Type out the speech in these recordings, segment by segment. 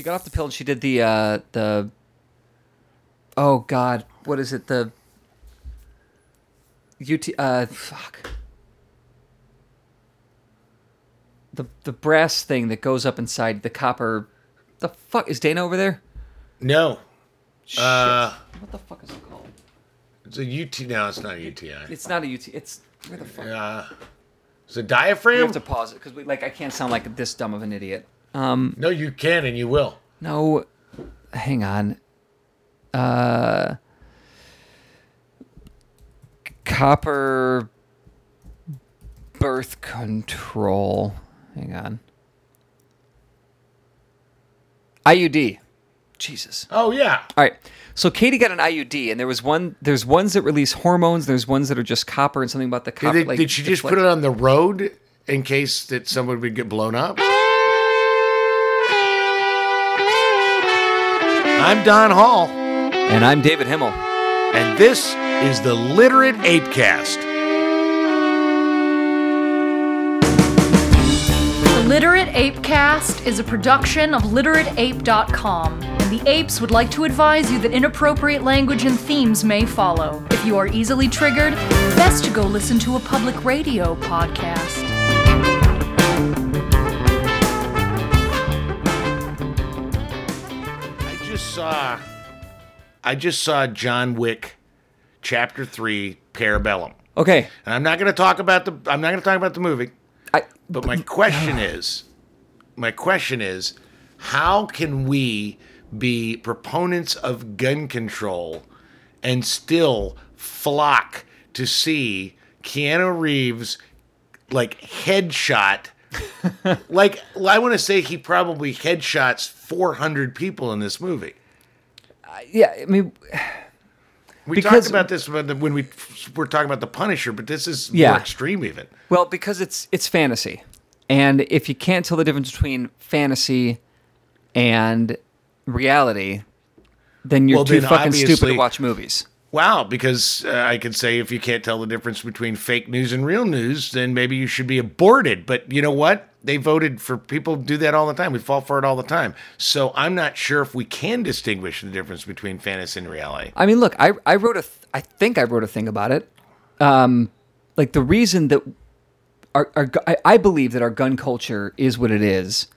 she got off the pill and she did the uh the oh god what is it the ut uh fuck the the brass thing that goes up inside the copper the fuck is dana over there No. Shit. Uh, what the fuck is it called it's a UT. No, it's not a UTI. it's not a ut it's where the fuck Uh, it's a diaphragm. we have to pause it because we like i can't sound like this dumb of an idiot um No, you can and you will. No, hang on. Uh, copper birth control. Hang on. IUD. Jesus. Oh yeah. All right. So Katie got an IUD, and there was one. There's ones that release hormones. There's ones that are just copper, and something about the Did, copper. they- like, did she just put it on the road in case that someone would get blown up? I'm Don Hall, And I'm David Himmel. and this is the Literate Apecast. The Literate Apecast is a production of literateape.com, and the apes would like to advise you that inappropriate language and themes may follow. If you are easily triggered, best to go listen to a public radio podcast. Just saw, I just saw John Wick, Chapter Three, Parabellum, Okay. and I'm not going to talk about the. I'm not going to talk about the movie. I But my question is, my question is, how can we be proponents of gun control and still flock to see Keanu Reeves like headshot? like I want to say he probably headshots 400 people in this movie. Uh, yeah. I mean, We Because- talked about this when we were talking about the Punisher, but this is Yeah. more extreme even. Well, because it's it's fantasy, and if you can't tell the difference between fantasy and reality, then you're Well, too then fucking stupid to watch movies. Wow, because uh, I could say if you can't tell the difference between fake news and real news, then maybe you should be aborted. But you know what? They voted for people do that all the time. We fall for it all the time. So I'm not sure if we can distinguish the difference between fantasy and reality. I mean, look, I I wrote a th- I think I wrote a thing about it. Um, like the reason that our, our I, I believe that our gun culture is what it is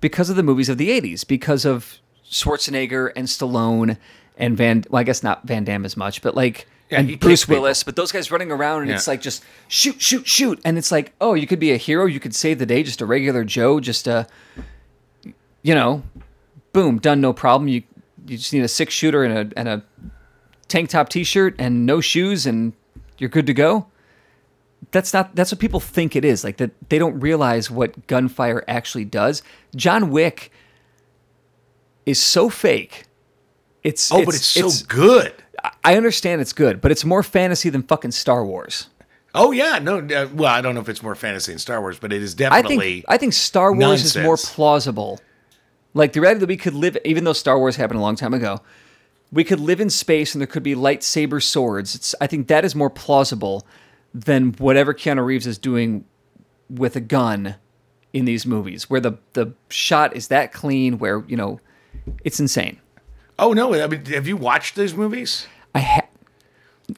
because of the movies of the '80s, because of Schwarzenegger and Stallone and Van. Well, I guess not Van Damme as much, but like Yeah, and Bruce people. Willis. But those guys running around and it's like just shoot, shoot, shoot, and it's like, oh, you could be a hero, you could save the day, just a regular Joe, just a, you know, boom, done, no problem. You you just need a six shooter and a and a tank top t-shirt and no shoes and you're good to go that's not that's what people think it is like that they don't realize what gunfire actually does john wick is so fake it's Oh, but it's so good. i understand it's good but it's more fantasy than fucking star wars Oh yeah, no. Uh, well, I don't know if it's more fantasy than Star Wars, but it is definitely. i think i think star wars is more plausible like the reality that we could live even though star wars happened a long time ago we could live in space and there could be lightsaber swords it's i think that is more plausible than whatever keanu reeves is doing with a gun in these movies where the the shot is that clean where you know it's insane oh no! I mean, have you watched those movies? i ha-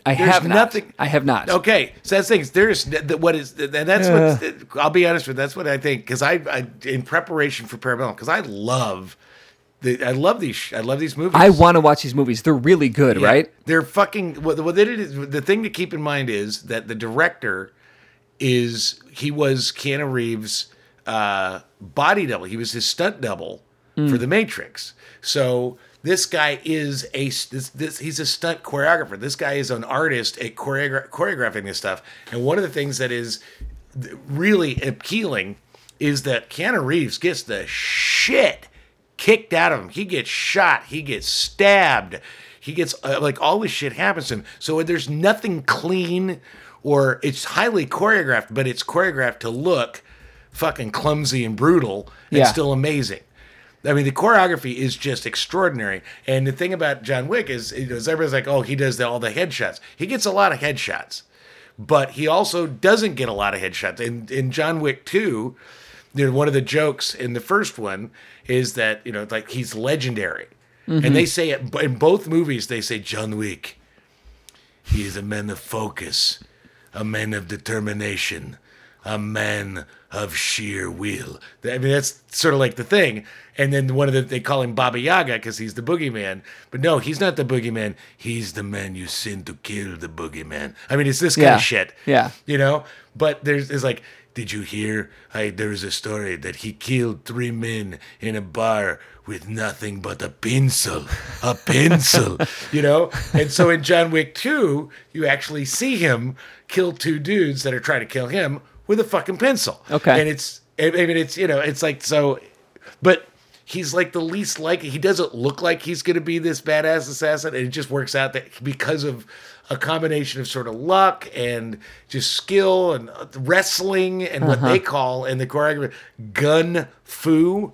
i There's have nothing- not i have not Okay, so that's things. There's th- th- what is, and that's what I'll be honest with. You, That's what I think because I, I, in preparation for Parabellum, because I love, the, I love these, I love these movies. i want to watch these movies they're really good Yeah. right They're fucking. What, what they did is the thing to keep in mind is that the director is he was Keanu Reeves' uh, body double. He was his stunt double for The Matrix. So this guy is a this, this he's a stunt choreographer. This guy is an artist at choreogra- choreographing this stuff. And one of the things that is really appealing is that Keanu Reeves gets the shit kicked out of him. He gets shot. He gets stabbed. He gets uh, like all this shit happens to him. So there's nothing clean or it's highly choreographed, but it's choreographed to look fucking clumsy and brutal and Yeah. still amazing. I mean, the choreography is just extraordinary. And the thing about John Wick is, is everybody's like, oh, he does the, all the headshots. He gets a lot of headshots, but he also doesn't get a lot of headshots. In, in John Wick 2, you know, one of the jokes in the first one is that you know like he's legendary, and mm-hmm. they say it in both movies. They say John Wick. He is a man of focus, a man of determination, a man of sheer will. I mean, that's sort of like the thing. And then one of the they call him Baba Yaga because he's the boogeyman. But no, he's not the boogeyman. He's the man you send to kill the boogeyman. I mean, it's this kind Yeah. of shit. Yeah. You know? But there's it's like, did you hear? I there's a story that he killed three men in a bar with nothing but a pencil. A pencil. you know? And so in John Wick 2, you actually see him kill two dudes that are trying to kill him with a fucking pencil. Okay. And it's I mean it's you know, it's like so but he's like the least like he doesn't look like he's going to be this badass assassin and it just works out that because of a combination of sort of luck and just skill and uh, wrestling and what they call in the choreography gun fu.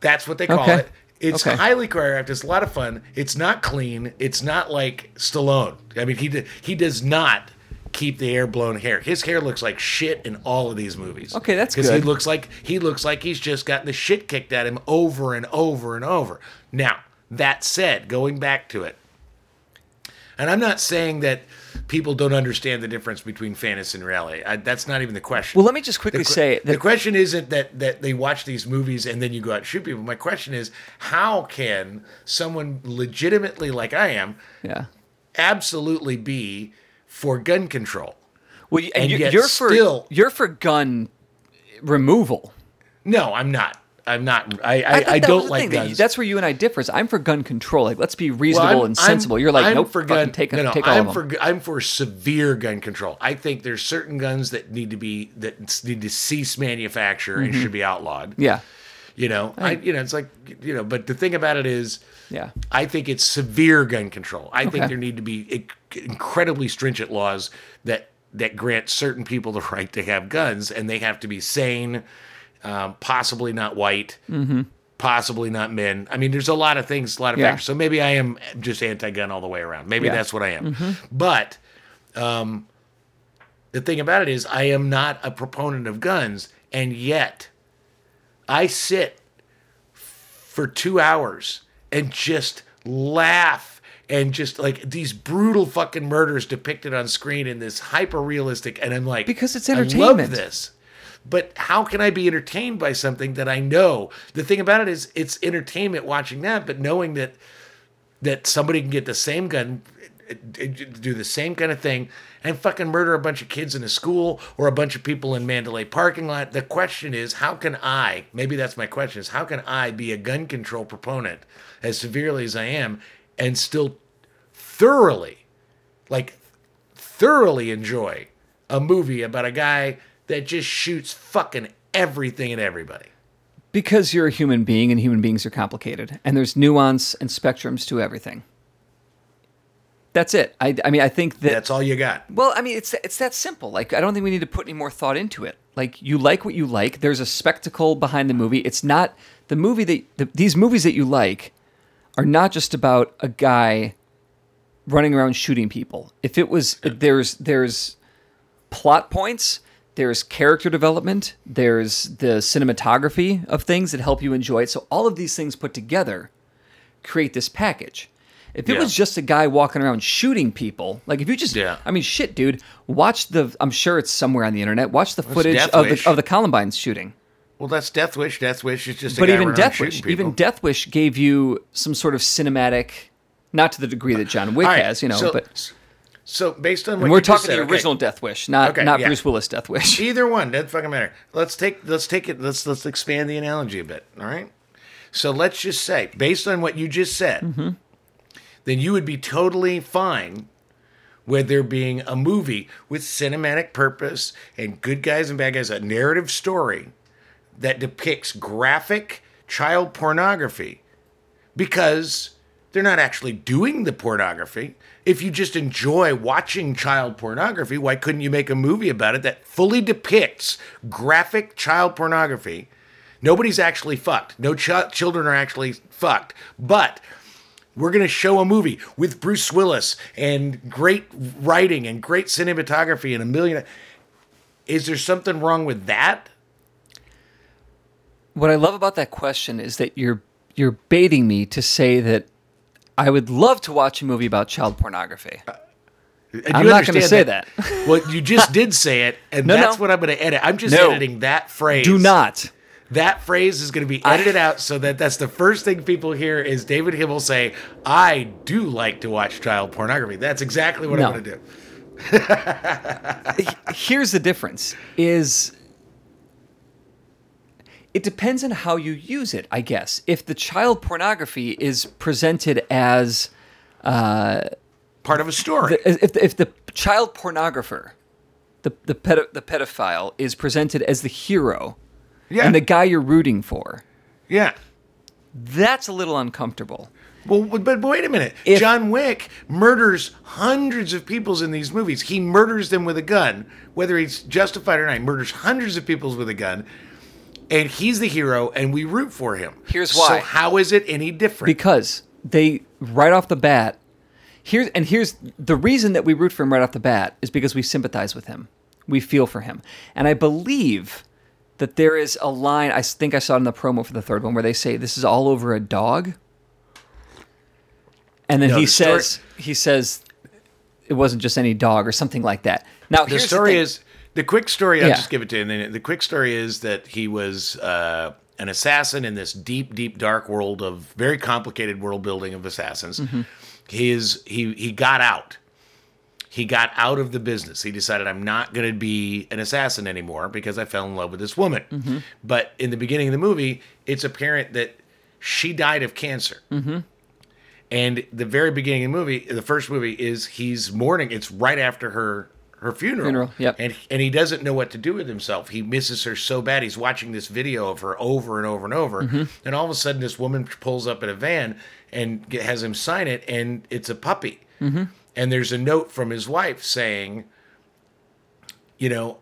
that's what they call Okay. it it's Okay. highly choreographed it's a lot of fun it's not clean it's not like stallone i mean he he does not keep the air blown hair his hair looks like shit in all of these movies Okay, that's he good. looks like he looks like he's just gotten the shit kicked at him over and over and over. Now, that said, going back to it, and I'm not saying that people don't understand the difference between fantasy and reality. I, that's not even the question. Well, let me just quickly The say the question isn't that that they watch these movies and then you go out and shoot people. My question is, how can someone legitimately like I am yeah. absolutely be for gun control? Well, and and you, yet you're for still- you're for gun removal. No, I'm not. I'm not. I I, I, don't like thing, that guns. That's where you and I differ. is I'm for gun control. Like, let's be reasonable Well, and sensible. I'm- You're like, I'm nope, for gun. take, no, no, take all I'm of them. for I'm for severe gun control. I think there's certain guns that need to be that need to cease manufacture and should be outlawed. Mm-hmm. yeah, You know, I you know it's like you know, but the thing about it is, yeah. I think it's severe gun control. I think there need to be incredibly stringent laws that that grant certain people the right to have guns, and they have to be sane, um, possibly not white, possibly not men. I mean, there's a lot of things, a lot of Yeah. factors. So maybe I am just anti-gun all the way around. Maybe Yeah. that's what I am. But um, the thing about it is, I am not a proponent of guns, and yet I sit for two hours and just laugh and just like these brutal fucking murders depicted on screen in this hyper realistic and I'm like Because it's entertainment. I love this. But how can I be entertained by something that I know? The thing about it is it's entertainment watching that, but knowing that that somebody can get the same gun do the same kind of thing and fucking murder a bunch of kids in a school or a bunch of people in Mandalay parking lot. The question is, how can I, maybe that's my question, is how can I be a gun control proponent as severely as I am and still thoroughly, like thoroughly enjoy a movie about a guy that just shoots fucking everything and everybody? Because you're a human being, and human beings are complicated, and there's nuance and spectrums to everything. That's it. I, I mean, I think that That's all you got. Well, I mean, it's it's that simple. Like, I don't think we need to put any more thought into it. Like, you like what you like. There's a spectacle behind the movie. It's not the movie that the, these movies that you like are not just about a guy running around shooting people. If it was, there's there's plot points. There's character development. There's the cinematography of things that help you enjoy it. So all of these things put together create this package. If it Yeah. was just a guy walking around shooting people, like if you just, Yeah. I mean, shit, dude, watch the. I'm sure it's somewhere on the internet. Watch the footage of the of the Columbine's shooting. Well, that's Death Wish. Death Wish is just a But guy even Death Wish, people. even Death Wish gave you some sort of cinematic, not to the degree that John Wick right, has, you know. so, but so based on what we're you talking said, the okay, original Death Wish, not Okay, not yeah. Bruce Willis Death Wish. Either one, doesn't fucking matter. Let's take let's take it. Let's let's expand the analogy a bit. All right. So let's just say, based on what you just said, Mm-hmm. Then you would be totally fine with there being a movie with cinematic purpose and good guys and bad guys, a narrative story that depicts graphic child pornography because they're not actually doing the pornography. If you just enjoy watching child pornography, why couldn't you make a movie about it that fully depicts graphic child pornography? Nobody's actually fucked. No ch- children are actually fucked. But we're going to show a movie with Bruce Willis and great writing and great cinematography and a million. Is there something wrong with that? what I love about that question is that you're you're baiting me to say that I would love to watch a movie about child pornography. And I'm not gonna understand say that. well, you just did say it, and No, that's no. what I'm going to edit. I'm just No. editing that phrase. Do not. That phrase is going to be edited out so that that's the first thing people hear is David Himmel say, "I do like to watch child pornography." That's exactly what No. I'm going to do. Here's the difference is it depends on how you use it, I guess. If the child pornography is presented as uh, Part of a story. the, if the, if the child pornographer, the the, pedo, the pedophile is presented as the hero yeah, and the guy you're rooting for, yeah. that's a little uncomfortable. Well, but, but wait a minute. If- John Wick murders hundreds of people in these movies. He murders them with a gun, whether he's justified or not. He murders hundreds of people with a gun, and he's the hero, and we root for him. Here's why. So how is it any different? because they right off the bat here's and here's the reason that we root for him right off the bat is because we sympathize with him we feel for him and i believe that there is a line I think i saw it in the promo for the third one where they say this is all over a dog and then No, he the story- says he says it wasn't just any dog or something like that now the story thing. is the quick story. I'll Yeah. just give it to you. And then the quick story is that he was uh, an assassin in this deep, deep, dark world of very complicated world building of assassins. Mm-hmm. His he he got out. He got out of the business. He decided I'm not going to be an assassin anymore because I fell in love with this woman. Mm-hmm. But in the beginning of the movie, it's apparent that she died of cancer. Mm-hmm. And the very beginning of the movie, the first movie is he's mourning. It's right after her her funeral. Funeral, yep. And and he doesn't know what to do with himself. He misses her so bad. He's watching this video of her over and over and over. Mm-hmm. And all of a sudden, this woman pulls up in a van and has him sign it, and it's a puppy. Mm-hmm. And there's a note from his wife saying, you know,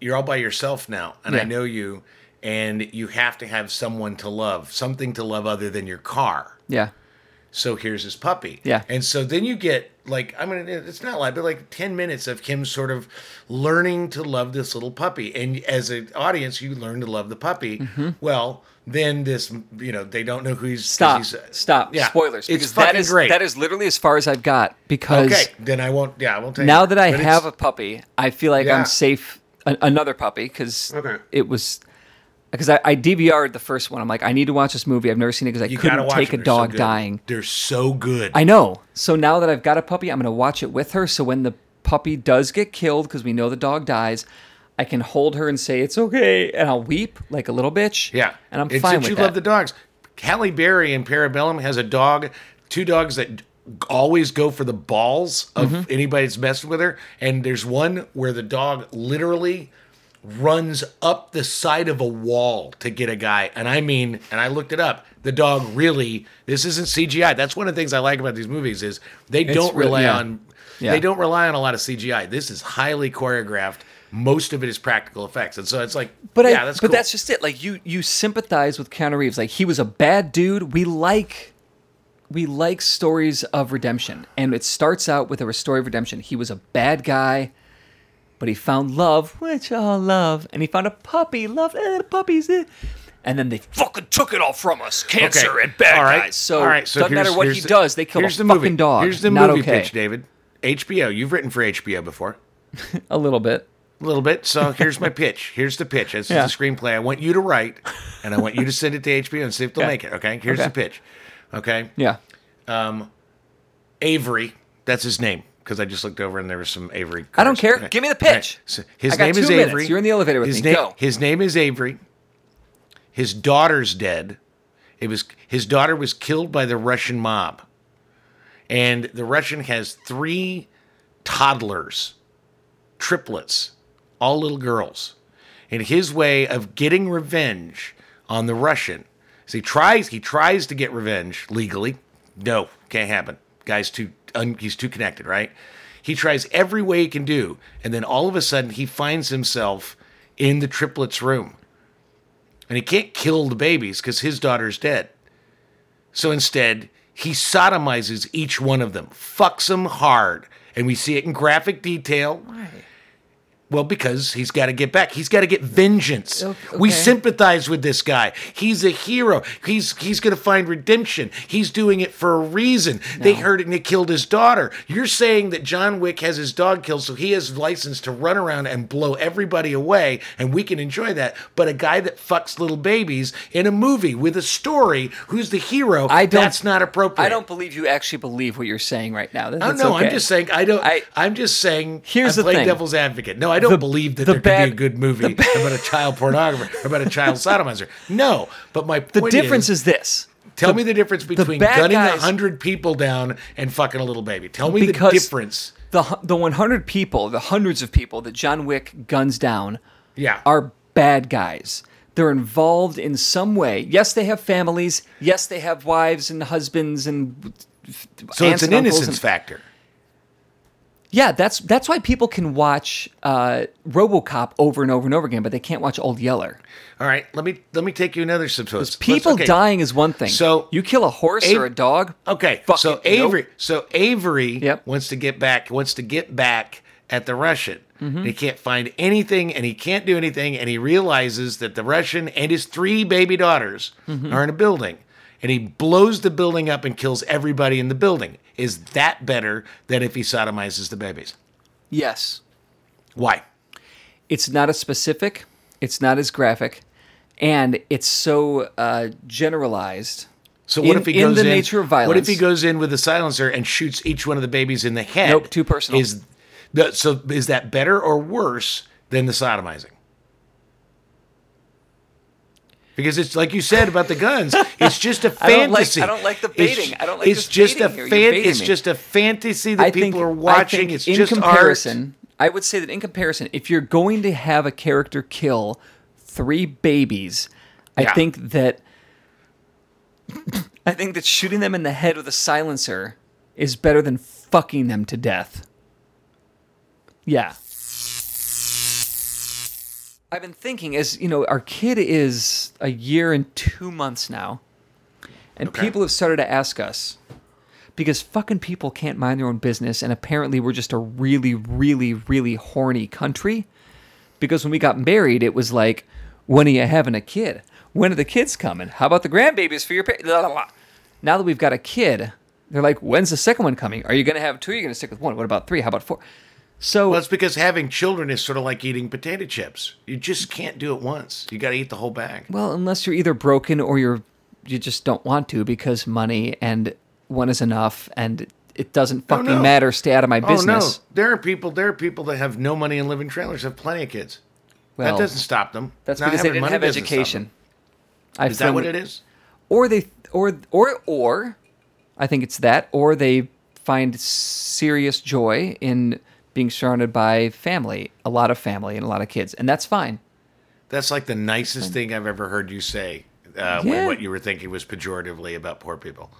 you're all by yourself now, and I know you, and you have to have someone to love, something to love other than your car. yeah So here's his puppy. Yeah. And so then you get like I mean it's not like but like 10 minutes of him sort of learning to love this little puppy and as an audience you learn to love the puppy. Mm-hmm. Well, then this you know they don't know who he's stop he's, uh, stop yeah, spoilers It's because that fucking great. that is literally as far as i've got because Okay, then I won't yeah, I won't now that I But have a puppy, I feel like Yeah. I'm safe. A- another puppy because Okay. it was because I, I DVR'd the first one. I'm like, I need to watch this movie. I've never seen it because I you couldn't take a They're so dog dying. They're so good. I know. So now that I've got a puppy, I'm gonna watch it with her. So when the puppy does get killed, because we know the dog dies, I can hold her and say it's okay, and I'll weep like a little bitch. Yeah, and I'm it's fine with you that. love the dogs. Halle Berry in Parabellum has a dog, two dogs that always go for the balls of Mm-hmm. anybody that's messed with her. And there's one where the dog literally runs up the side of a wall to get a guy. And I mean, and I looked it up. The dog really, this isn't CGI. That's one of the things I like about these movies is they don't real- rely yeah. on Yeah. they don't rely on a lot of CGI. This is highly choreographed. Most of it is practical effects, and so it's like, But yeah, I, that's but cool. that's just it. Like you, you sympathize with Keanu Reeves. Like he was a bad dude. We like, we like stories of redemption, and it starts out with a story of redemption. He was a bad guy, but he found love, which all love, and he found a puppy. Love, eh, puppies, eh. and then they fucking took it all from us. Cancer Okay. and bad All right. guys. So, All right. So doesn't matter what he the- does. They kill a the fucking movie. dog. Here's the Not movie okay. pitch, David. HBO. You've written for HBO before. A little bit. A little bit. So here's my pitch. Here's the pitch. This Yeah. is the screenplay. I want you to write, and I want you to send it to HBO and see if they'll Yeah. make it. Okay. Here's Okay. the pitch. Okay. Yeah. Um, Avery. That's his name because I just looked over and there was some Avery. I don't care. Okay. Give me the All right. pitch. So his name is minutes. Avery. You're in the elevator with his me. Name, Go. His name is Avery. His daughter's dead. It was his daughter was killed by the Russian mob, and the Russian has three toddlers, triplets, all little girls. And his way of getting revenge on the Russian is he tries he tries to get revenge legally. No, can't happen. Guy's too un, he's too connected, right? He tries every way he can do, and then all of a sudden he finds himself in the triplets' room. And he can't kill the babies because his daughter's dead. So instead, he sodomizes each one of them, fucks them hard, and we see it in graphic detail. Well, because he's got to get back. He's got to get vengeance. O- We sympathize with this guy. He's a hero. He's he's going to find redemption. He's doing it for a reason. They hurt and they killed his daughter. You're saying that John Wick has his dog killed, so he has license to run around and blow everybody away, and we can enjoy that. But a guy that fucks little babies in a movie with a story, who's the hero, I don't- that's not appropriate. I don't believe you actually believe what you're saying right now. That- oh, I don't That's. I'm just saying. I don't. I- am just saying. Here's I'm the thing. devil's advocate. No, I don't The- believe that the there bad- could be a good movie about a child pornographer, about a child sodomizer. No, but my The difference is, is this. tell me the difference between bad gunning a hundred people down and fucking a little baby. Tell me the difference. The the 100 people, the hundreds of people that John Wick guns down Yeah. are bad guys. They're involved in some way. Yes, they have families. Yes, they have wives and husbands and so it's an innocence and- factor. Yeah, that's that's why people can watch uh, RoboCop over and over and over again, but they can't watch Old Yeller. All right. Let me let me take you another suppose. People okay. dying is one thing. So- you kill a horse A- or a dog. Okay, Fuck so it, nope. Avery, so Avery Yep. wants to get back, wants to get back at the Russian. Mm-hmm. He can't find anything, and he can't do anything, and he realizes that the Russian and his three baby daughters Mm-hmm. are in a building, and he blows the building up and kills everybody in the building. Is that better than if he sodomizes the babies? Yes, Why? it's not as specific. It's not as graphic, and it's so uh, generalized. So what In- if he goes in the in? nature of violence? What if he goes in with a silencer and shoots each one of the babies in the head? Nope, too personal. Is so is that better or worse than the sodomizing? Because it's like you said about the guns, it's just a I don't like- fantasy. I don't like the It's- baiting. I don't like It's just a baiting here. You're fan. It's me. just a fantasy that I people think, are I watching. think it's in just comparison. I would say that in comparison, if you're going to have a character kill three babies, I Yeah. think that I think that shooting them in the head with a silencer is better than fucking them to death. Yeah. I've been thinking as, you know, our kid is a year and 2 months now. And Okay. people have started to ask us because fucking people can't mind their own business and apparently we're just a really really really horny country because when we got married it was like when are you having a kid when are the kids coming how about the grandbabies for your pa-? Blah, blah, blah. now that we've got a kid they're like when's the second one coming are you going to have two You're you going to stick with one what about three how about four so Well, it's because having children is sort of like eating potato chips. You just can't do it once. You got to eat the whole bag. well unless you're either broken or you're you just don't want to because money and one is enough and it doesn't oh, fucking no. matter stay out of my business Oh no, there are people. There are people that have no money and live in trailers. Have plenty of kids. well that doesn't stop them. That's Not because they didn't money have education. I Is that what it is? Or they, or or or, I think it's that, or they find serious joy in being surrounded by family, a lot of family, and a lot of kids, and that's fine. That's like the nicest thing I've ever heard you say. Uh, Yeah. When what you were thinking was pejoratively about poor people.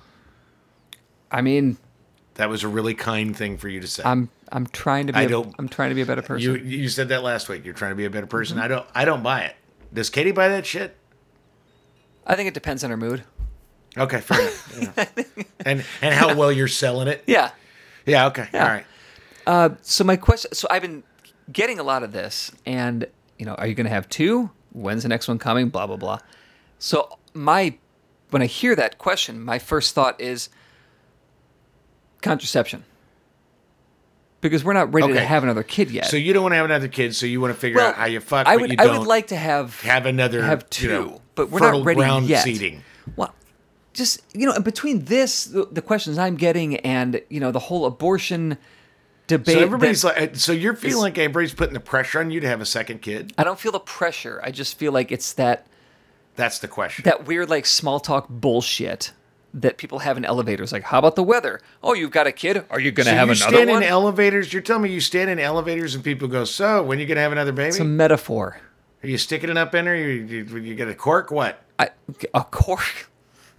I mean, That was a really kind thing for you to say. I'm I'm trying to be I a, don't- I'm trying to be a better person. you you said that last week. You're trying to be a better person. Mm-hmm. I don't. I don't buy it. Does Katie buy that shit? I think it depends on her mood. Okay, fair enough. Yeah. and and how well you're selling it. Yeah. Yeah. Okay. Yeah. All right. Uh, so my question, so I've been getting a lot of this, and you know, are you going to have two? When's the next one coming? Blah blah blah. So my, when I hear that question, my first thought is contraception, because we're not ready to have another kid yet. So you don't want to have another kid. So you want to figure well, out how you fuck. I but would, I would like to have have another. have two, you know, but we're not ready ground yet. seeding. Well, just you know, and between this, the, the questions I'm getting, and you know, the whole abortion debate. So that- everybody's like, so you're feeling like everybody's putting the pressure on you to have a second kid. I don't feel the pressure. I just feel like it's that That's the question. that weird like small talk bullshit that people have in elevators. Like, how about the weather? Oh, you've got a kid. Are you gonna so have you another stand one? in elevators. You're telling me you stand in elevators and people go, "So when you gonna have another baby? it's a metaphor. Are you sticking it up in her? You, you, you get a cork? What? I, a cork.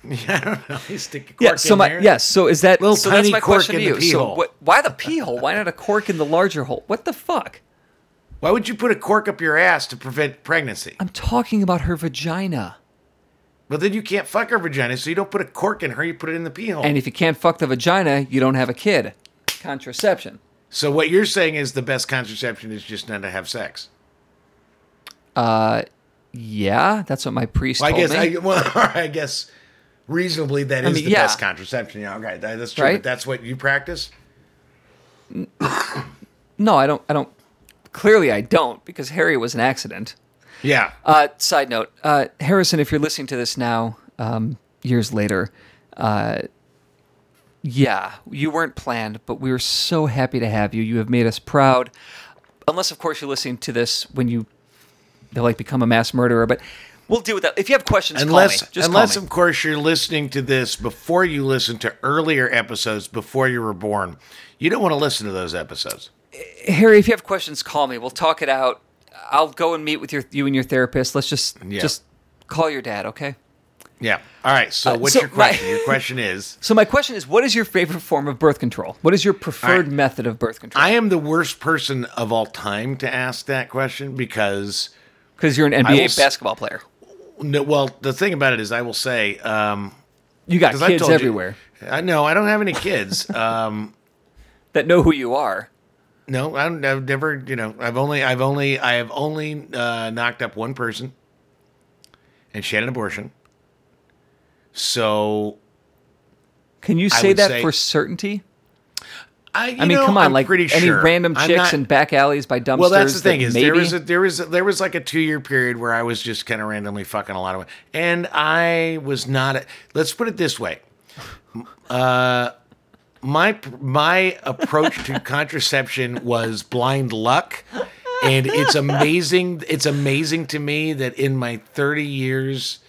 Yeah, I don't know. You stick a cork Yeah. So in my there. yes. So is that Little so? That's tiny my cork question to in the you. pee So hole. what, why the pee hole? Why not a cork in the larger hole? What the fuck? Why would you put a cork up your ass to prevent pregnancy? I'm talking about her vagina. Well, then you can't fuck her vagina, so you don't put a cork in her. You put it in the pee hole. And if you can't fuck the vagina, you don't have a kid. Contraception. So what you're saying is the best contraception is just not to have sex. Uh yeah, that's what my priest Well, I told guess me. I, well, I guess reasonably that is mean, the yeah. best contraception. Yeah, okay, that, that's true. Right? That's what you practice. no, I don't. I don't. Clearly, I don't because Harry was an accident. Yeah. Uh, side note, uh, Harrison, if you're listening to this now, um, years later, uh, yeah, you weren't planned, but we were so happy to have you. You have made us proud. Unless, of course, you're listening to this when you, they like become a mass murderer. But we'll deal with that. If you have questions, unless call me. Just unless call me. of course you're listening to this before you listen to earlier episodes before you were born. You don't want to listen to those episodes. Harry, if you have questions, call me. We'll talk it out. I'll go and meet with your you and your therapist. Let's just Yeah. just call your dad, okay? Yeah. All right. So Uh, what's so your question? my- your question is So my question is, what is your favorite form of birth control? What is your preferred right. method of birth control? I am the worst person of all time to ask that question because Because you're an NBA s- basketball player. No, well, the thing about it is I will say um You got kids told you- everywhere I know I don't have any kids. um that know who you are. No, I don't- I've never. You know, I've only, I've only, I have only uh, knocked up one person, and she had an abortion. So Can you say that say- for certainty? I, I mean, know, come on, I'm like pretty any sure. random chicks not- in back alleys by dumpsters. Well, that's the thing that is maybe there was a, there was a, there was like a two year period where I was just kind of randomly fucking a lot of, and I was not. A, let's put it this way. Uh, my my approach to contraception was blind luck, and it's amazing. It's amazing to me that in my thirty years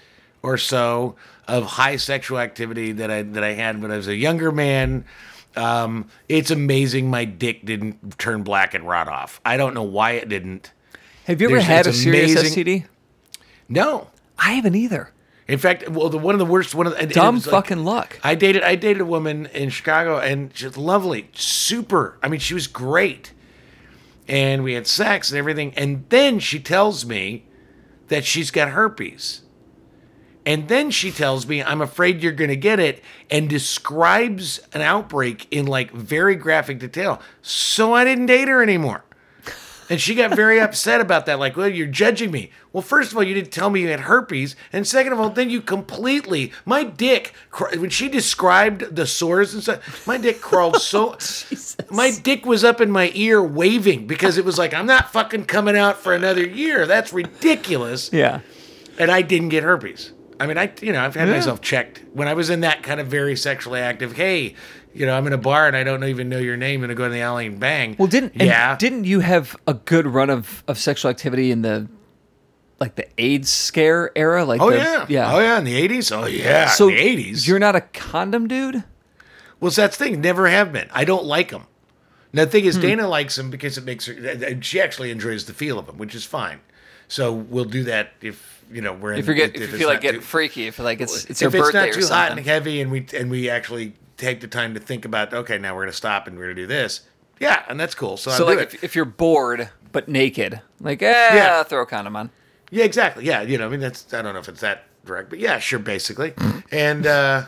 or so of high sexual activity that I that I had when I was a younger man. Um, it's amazing my dick didn't turn black and rot off. I don't know why it didn't. Have you ever there's- had a it's serious amazing- STD? No. I haven't either. In fact, well, the one of the worst one of the, and- and it Dumb was like- fucking luck. I dated I dated a woman in Chicago and she's lovely, super. I mean, she was great. And we had sex and everything. And then she tells me that she's got herpes. And then she tells me, I'm afraid you're going to get it, and describes an outbreak in like very graphic detail. So I didn't date her anymore. And she got very upset about that. Like, well, you're judging me. Well, first of all, you didn't tell me you had herpes. And second of all, then you completely, my dick, when she described the sores and stuff, my dick crawled so, oh, my dick was up in my ear waving because it was like, I'm not fucking coming out for another year. That's ridiculous. Yeah. And I didn't get herpes. I mean, I, you know, I've had myself checked when I was in that kind of very sexually active, hey, you know, I'm in a bar and I don't even know your name and I go in the alley and bang. Well, didn't yeah, didn't you have a good run of, of sexual activity in the like the AIDS scare era? Like Oh the, yeah. yeah. Oh yeah. In the eighties. Oh yeah. So in the eighties. you're not a condom dude. Well, that's the thing. Never have been. I don't like them. Now the thing Hmm. is, Dana likes them because it makes her. She actually enjoys the feel of them, which is fine. So we'll do that if you know we're in, If you get if, you it's feel like getting too- freaky, if like it's it's your if it's birthday not or too hot and heavy, and we and we actually take the time to think about, okay, now we're gonna stop and we're gonna do this. Yeah, and that's cool. So, so like if, if you're bored but naked, like eh, Yeah. throw a condom on. Yeah, exactly. Yeah, you know, I mean, that's I don't know if it's that direct, but yeah, sure, basically. And uh,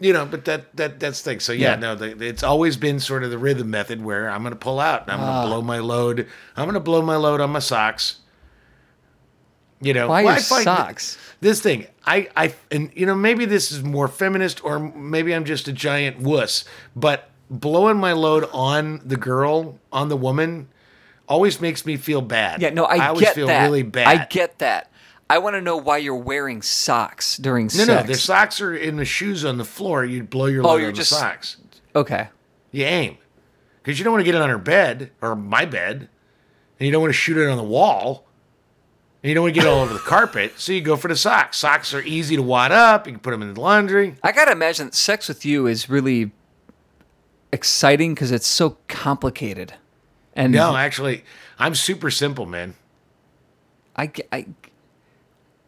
you know, but that that that's the thing. So yeah, Yeah. no, the, it's always been sort of the rhythm method where I'm going to pull out and I'm Ah. going to blow my load. I'm going to blow my load on my socks. You know, Why Well, your I find socks? This thing, I, I, and you know, maybe this is more feminist, or maybe I'm just a giant wuss. But blowing my load on the girl, on the woman, always makes me feel bad. Yeah, no, I, always get feel that. really bad. I get that. I want to know why you're wearing socks during No, sex. no, no, the socks are in the shoes on the floor. You'd blow your Oh, load you're on just- the socks. Okay. You aim. Because you don't want to get it on her bed or my bed. And you don't want to shoot it on the wall. And you don't want to get all over the carpet. So you go for the socks. Socks are easy to wad up. You can put them in the laundry. I gotta imagine that sex with you is really exciting because it's so complicated. And No, actually, I'm super simple, man. I, I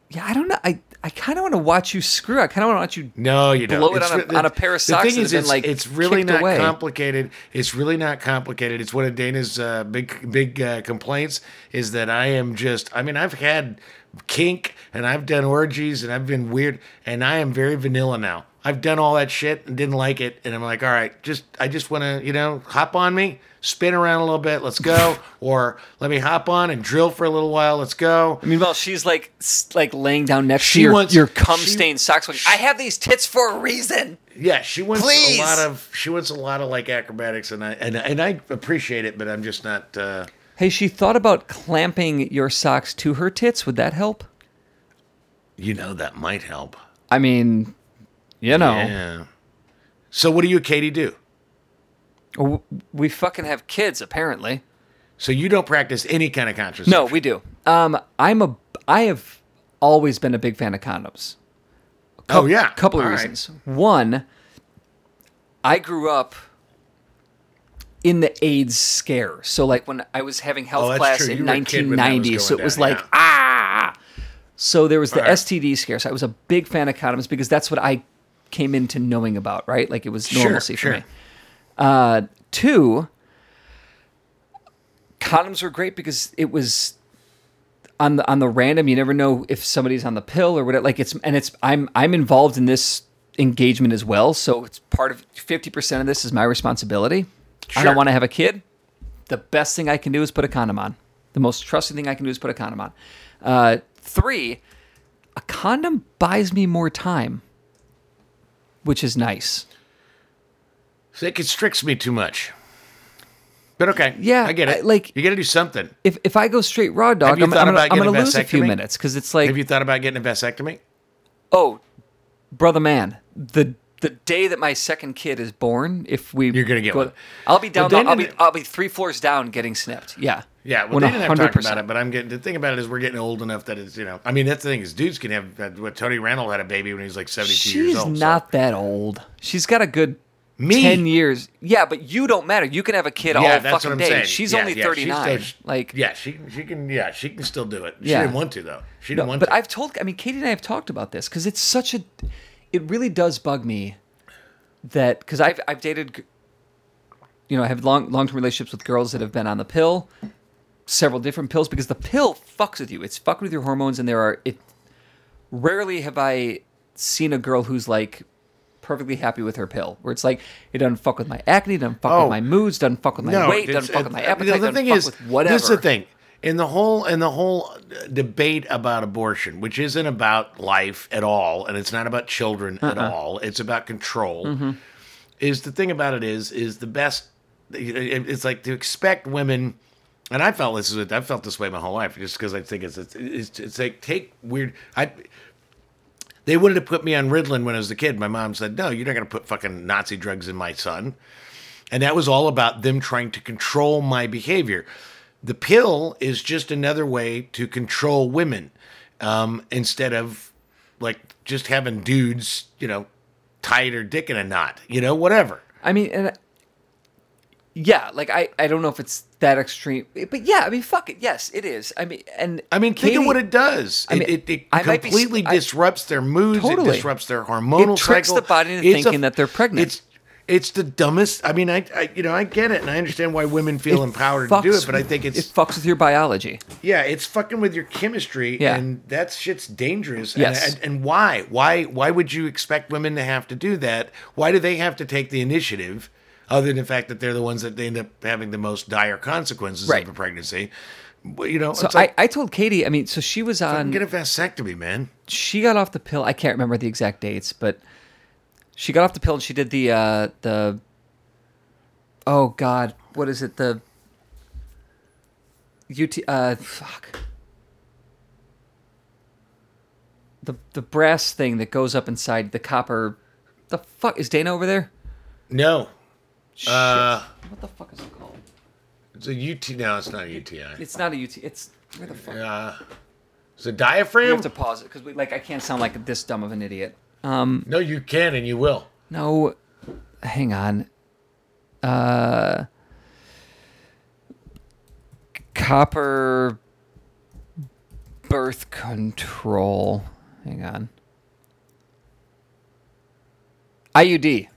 yeah, I don't know. I, I kind of want to watch you screw. I kind of want to watch you. No, you don't. Blow it It's on a- on a pair of the socks thing that is, it's, like, it's really not away. complicated. It's really not complicated. It's one of Dana's uh, big big uh, complaints is that I am just. I mean, I've had kink and I've done orgies and I've been weird and I am very vanilla now. I've done all that shit and didn't like it, and I'm like, all right, just I just want to, you know, hop on me, spin around a little bit, let's go, or let me hop on and drill for a little while, let's go. Meanwhile, she's like like laying down next She to your, wants- your cum stained socks. Like, I have these tits for a reason. Yeah, she wants Please. a lot of she wants a lot of like acrobatics, and I and and I appreciate it, but I'm just not. uh Hey, she thought about clamping your socks to her tits. Would that help? You know that might help. I mean, you know, Yeah. So what do you, Katie, do? we fucking have kids apparently. So you don't practice any kind of contraception? No, we do. Um, I'm a. I have always been a big fan of condoms. Oh yeah. a couple of All right. reasons. One, I grew up in the AIDS scare. So like when I was having health Oh, class true. in You were a kid when that was 1990, so it was down, like yeah. ah. So there was the right. STD scare. So I was a big fan of condoms because that's what I came into knowing about. Right, like it was Sure, normalcy for sure. me. Uh, two, condoms were great because it was on the on the random. You never know if somebody's on the pill or whatever. Like it's and it's I'm I'm involved in this engagement as well. So it's part of fifty percent of this is my responsibility. I don't want to have a kid. The best thing I can do is put a condom on. The most trusting thing I can do is put a condom on. Uh, three, a condom buys me more time, which is nice. So it constricts me too much. But okay. Yeah, I get it. I- like- you got to do something. If if I go straight raw dog, I'm, I'm, I'm gonna lose a few minutes because it's like Have you thought about getting a vasectomy? Oh, brother man, the the day that my second kid is born, if we You're gonna get one. I'll be down. Well, the, I'll be I'll be three floors down getting snipped. Yeah. Yeah, well, they didn't have to talk 100%. about it, but I'm getting the thing about it is we're getting old enough that it's you know. I mean, that's the thing is dudes can have what Tony Randall had a baby when he was like 72 years She's old. so- not that old. She's got a good Me? ten years. Yeah, but you don't matter. You can have a kid all yeah, that's fucking day. saying. She's Yeah, only yeah, thirty she's nine. still- like yeah, she she can yeah she can still do it. She Yeah. didn't want to though. She No, didn't want but to. But I've told. I mean, Katie and I have talked about this because it's such a. It really does bug me that because I've I've dated, you know, I have long long term relationships with girls that have been on the pill, several different pills because the pill fucks with you. It's fucking with your hormones, and there are it. Rarely have I seen a girl who's like perfectly happy with her pill, where it's like it doesn't fuck with my acne, doesn't fuck Oh. with my moods, doesn't fuck with my weight, it's- doesn't fuck with my appetite, The doesn't thing fuck is, with whatever. this is the thing. In the whole in the whole debate about abortion, which isn't about life at all, and it's not about children at Uh-uh. all, it's about control. Mm-hmm. Is the thing about it is is the best. It's like to expect women, and I felt this is I felt this way my whole life, just because I think it's it's, it's it's like take weird. I they wanted to put me on Ritalin when I was a kid. My mom said, "No, you're not going to put fucking Nazi drugs in my son." And that was all about them trying to control my behavior. The pill is just another way to control women um, instead of like just having dudes, you know, tie their dick in a knot, you know, whatever. I mean, and yeah, like I, I don't know if it's that extreme, but yeah, I mean, fuck it, yes, it is. I mean, and I mean, think of what it does. I mean, it, it, it I might be- completely I- disrupts their moods. Totally. It disrupts their hormonal It tricks cycle. the body into It's a- thinking that they're pregnant. It's it's the dumbest. I mean, I, I you know I get it, and I understand why women feel it empowered to do fucks it, but I with- think it's it fucks with your biology. Yeah, it's fucking with your chemistry, Yeah. and that shit's dangerous. Yes. And, and, and why? Why? Why would you expect women to have to do that? Why do they have to take the initiative, other than the fact that they're the ones that they end up having the most dire consequences Right. of a pregnancy? Well, You know, So it's like I, I told Katie, I mean, so she was on, get a vasectomy, man. she got off the pill. I can't remember the exact dates, but she got off the pill and she did the, uh, the, oh God, what is it? The UT, uh, fuck. The, the brass thing that goes up inside the copper. The fuck is Dana over there? No, Shit. Uh, what the fuck is it called? it's a UT. No, it's not a UTI. It's not a UT. It's where the fuck? Uh, it's a diaphragm. We have to pause it because we like I can't sound like this dumb of an idiot. Um, no, you can and you will. no, hang on. Uh, copper birth control. Hang on. IUD.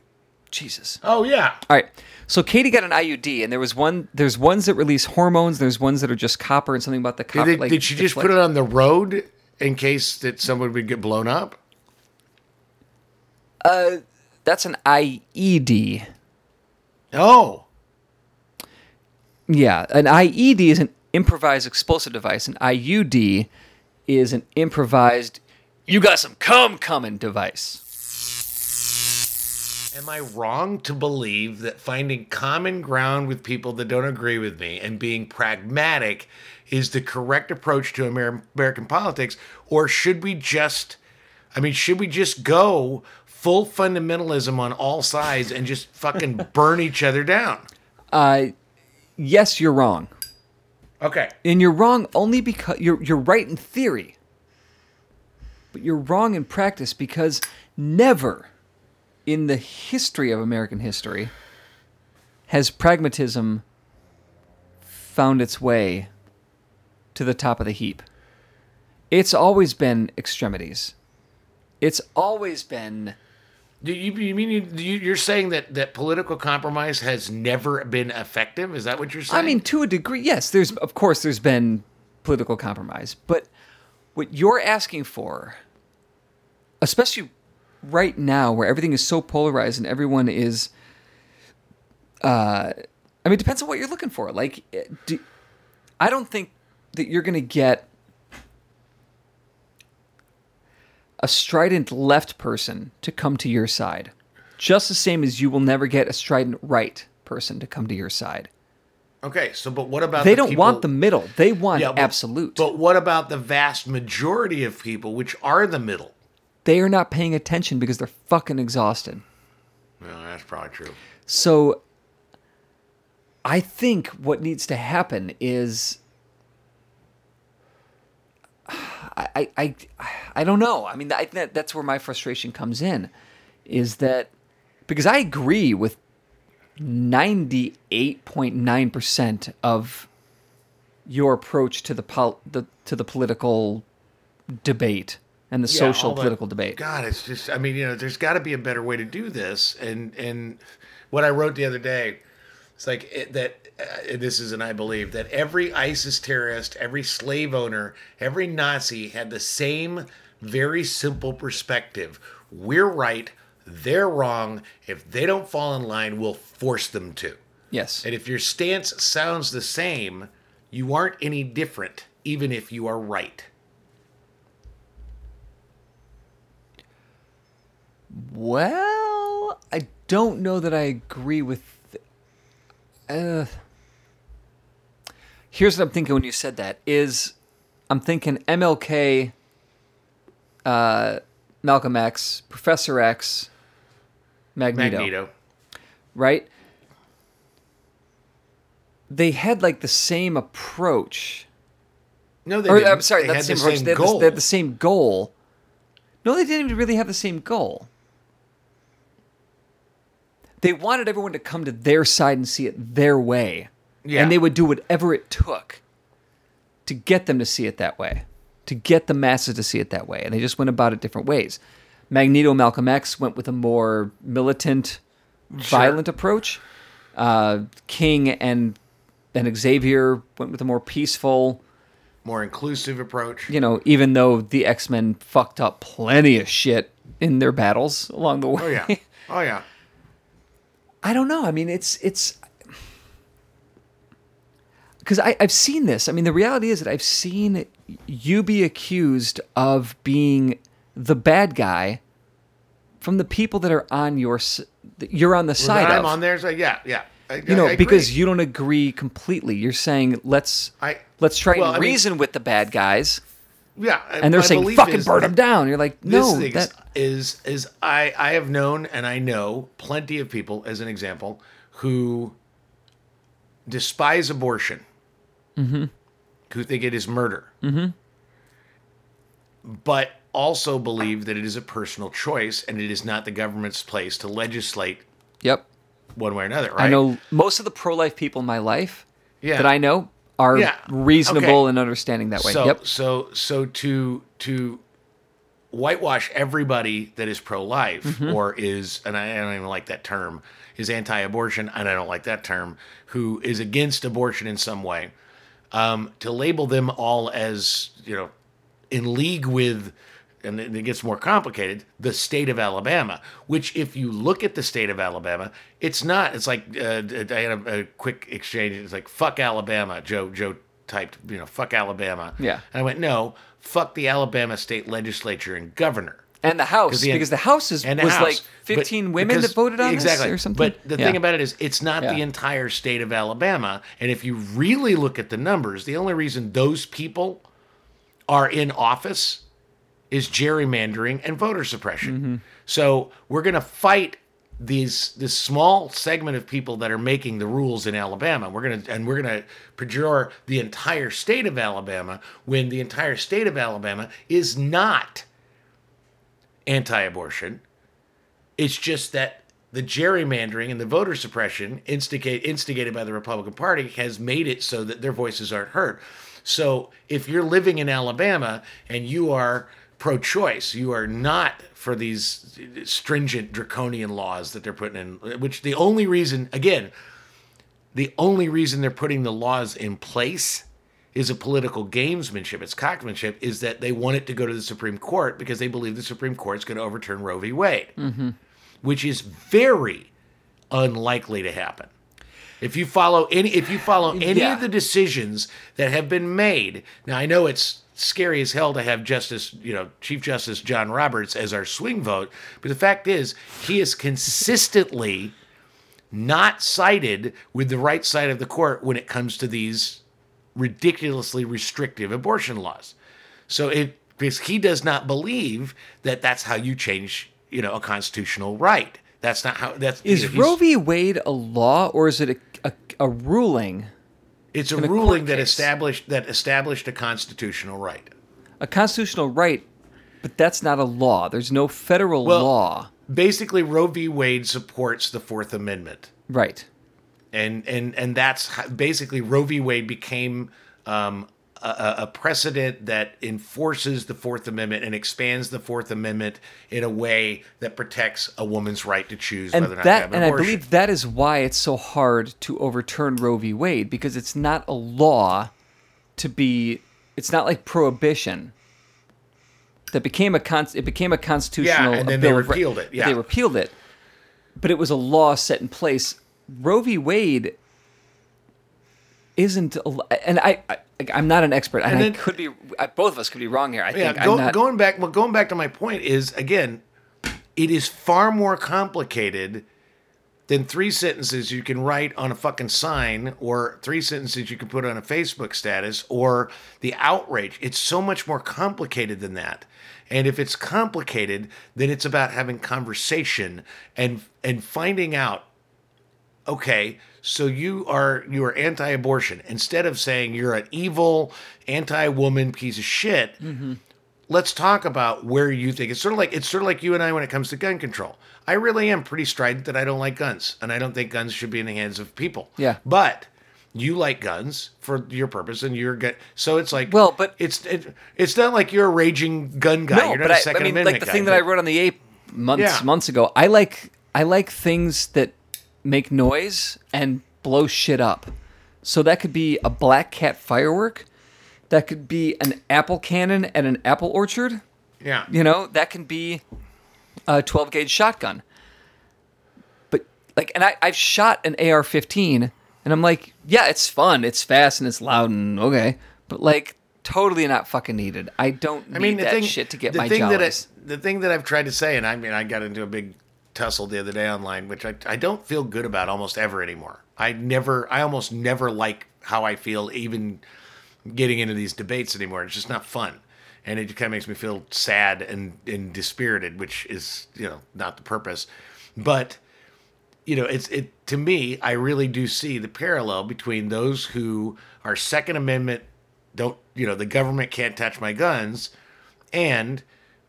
Jesus. Oh yeah. All right. So Katie got an IUD, and there was one. There's ones that release hormones. There's ones that are just copper, and something about the Did, copper. they- like, did she just deflect- put it on the road in case that someone would get blown up? Uh, that's an IED. Oh, Yeah, an IED is an improvised explosive device. An IUD is an improvised you got some cum coming device. am I wrong to believe that finding common ground with people that don't agree with me and being pragmatic is the correct approach to Amer- American politics? Or should we just, I mean, should we just go full fundamentalism on all sides and just fucking burn each other down? Uh, yes, you're wrong, Okay. and you're wrong only because you're you're right in theory, but you're wrong in practice because never in the history of American history has pragmatism found its way to the top of the heap. It's always been extremities. It's always been Do you, you mean you, you- you're saying that, that political compromise has never been effective? Is that what you're saying? I mean, to a degree, yes. There's, of course, there's been political compromise, but what you're asking for, especially right now, where everything is so polarized and everyone is, uh, I mean, it depends on what you're looking for. Like, eh, do, I don't think that you're going to get a strident left person to come to your side, just the same as you will never get a strident right person to come to your side. okay, so but what about They the don't people- want the middle. They want Yeah, but- absolute. But what about the vast majority of people which are the middle? they are not paying attention because they're fucking exhausted. Well, that's probably true. So I think what needs to happen is I I I, I don't know. I mean, I think that that's where my frustration comes in is that because I agree with 98.9% of your approach to the, pol- the to the political debate and the Yeah, social all the- political debate. God, it's just I mean, you know, there's got to be a better way to do this. And and what I wrote the other day, it's like it, that. Uh, this is, and I believe that every ISIS terrorist, every slave owner, every Nazi had the same very simple perspective. We're right, they're wrong. If they don't fall in line, we'll force them to. Yes. And if your stance sounds the same, you aren't any different, even if you are right. Well, I don't know that I agree with. Uh, here's what I'm thinking when you said that is, I'm thinking MLK, uh, Malcolm X, Professor X, Magneto, Magneto. right? They had like the same approach. No, they Or didn't. I'm sorry, they the same the same they, had the, goal. they had the same goal. No, they didn't even really have the same goal. They wanted everyone to come to their side and see it their way. Yeah. And they would do whatever it took to get them to see it that way, to get the masses to see it that way. And they just went about it different ways. Magneto Malcolm X went with a more militant, violent approach. Uh, King and and Xavier went with a more peaceful, More inclusive approach. you know, even though the X Men fucked up plenty of shit in their battles along the way. Oh yeah. Oh yeah. I don't know. I mean, it's it's because I've seen this. I mean, the reality is that I've seen you be accused of being the bad guy from the people that are on your you're on the Well, side that of. I'm on there. So yeah, yeah. I, you know, because you don't agree completely. You're saying let's I- let's try well, and I mean- reason with the bad guys, yeah, and they're saying fucking burn them down. You're like, This no, thing that is is I I have known and I know plenty of people, as an example, who despise abortion, mm-hmm. who think it is murder, mm-hmm. but also believe that it is a personal choice and it is not the government's place to legislate yep. one way or another. Right? I know most of the pro-life people in my life Yeah. that I know are Yeah. reasonable Okay. and understanding that way. So yep. so so to to whitewash everybody that is pro-life Mm-hmm. or is and I, I don't even like that term is anti-abortion and I don't like that term who is against abortion in some way um, to label them all as you know in league with and it gets more complicated, the state of Alabama, which if you look at the state of Alabama, it's not. It's like uh, I had a, a quick exchange. It's like fuck Alabama. Joe Joe typed, you know, fuck Alabama. Yeah. And I went, no, fuck the Alabama state legislature and governor. And the House, the- because the House is, And the was House. like But 15 women because- that voted on exactly. this or something. But the Yeah. thing about it is, it's not the entire state of Alabama. And if you really look at the numbers, the only reason those people are in office is gerrymandering and voter suppression. Mm-hmm. So we're going to fight these this small segment of people that are making the rules in Alabama. We're going to and we're going to pejor the entire state of Alabama when the entire state of Alabama is not anti-abortion. It's just that the gerrymandering and the voter suppression instigate, instigated by the Republican Party has made it so that their voices aren't heard. So if you're living in Alabama and you are pro choice, you are not for these stringent draconian laws that they're putting in, which the only reason, again, the only reason they're putting the laws in place is a political gamesmanship. It's cockmanship. Is that they want it to go to the Supreme Court because they believe the Supreme Court's going to overturn Roe v. Wade, mm-hmm. which is very unlikely to happen. If you follow any, if you follow any Yeah. of the decisions that have been made, now I know it's scary as hell to have Justice, you know, Chief Justice John Roberts as our swing vote, but the fact is he is consistently not sided with the right side of the court when it comes to these ridiculously restrictive abortion laws. So it because he does not believe that that's how you change, you know, a constitutional right. That's not how that's Is he's- Roe v. Wade a law or is it a, a, a ruling, It's a a ruling that case? established that established a constitutional right. a constitutional right, but that's not a law? There's no federal Well- law. Basically, Roe v. Wade supports the Fourth Amendment. Right. And and and that's basically Roe v. Wade became um, a- a, precedent that enforces the Fourth Amendment and expands the Fourth Amendment in a way that protects a woman's right to choose And whether or not to have an and I believe that is why it's so hard to overturn Roe v. Wade because it's not a law to be it's not like prohibition that became a con- it became a constitutional Yeah, and then they repealed it, yeah. They repealed it. But it was a law set in place. Roe v. Wade isn't and I, I I'm not an expert and, And I then- could be I, both of us could be wrong here. I yeah, think go, I'm not going back. Well, going back to my point is again, it is far more complicated than three sentences you can write on a fucking sign or three sentences you can put on a Facebook status or the outrage. It's so much more complicated than that. And if it's complicated, then it's about having conversation and and finding out okay, so you are you are anti-abortion instead of saying you're an evil anti-woman piece of shit. Mm-hmm. Let's talk about where you think it's sort of like it's sort of like you and I when it comes to gun control. I really am pretty strident that I don't like guns and I don't think guns should be in the hands of people. Yeah. But you like guns for your purpose and you're gun so it's like Well, but- it's it, it's not like you're a raging gun guy. No, you're not but a I, second I mean, amendment like the guy, thing that I wrote on the ape months Yeah. months ago. I like I like things that make noise and blow shit up. So that could be a black cat firework. That could be an apple cannon at an apple orchard. Yeah. You know, that can be a 12 gauge shotgun. But like, and I, I've shot an AR-15, and I'm like, yeah, it's fun, it's fast, and it's loud, and okay, but like, totally not fucking needed. I don't need I mean, the that thing, shit to get the my thing that I, jollies. the thing that I've tried to say, and I mean, I got into a big tussle the other day online, which I, I don't feel good about almost ever anymore. I never, I almost never like how I feel, even getting into these debates anymore. It's just not fun, and it kind of makes me feel sad and and dispirited, which is you know not the purpose, but you know, it's it to me. I really do see the parallel between those who are Second Amendment, don't you know, the government can't touch my guns, and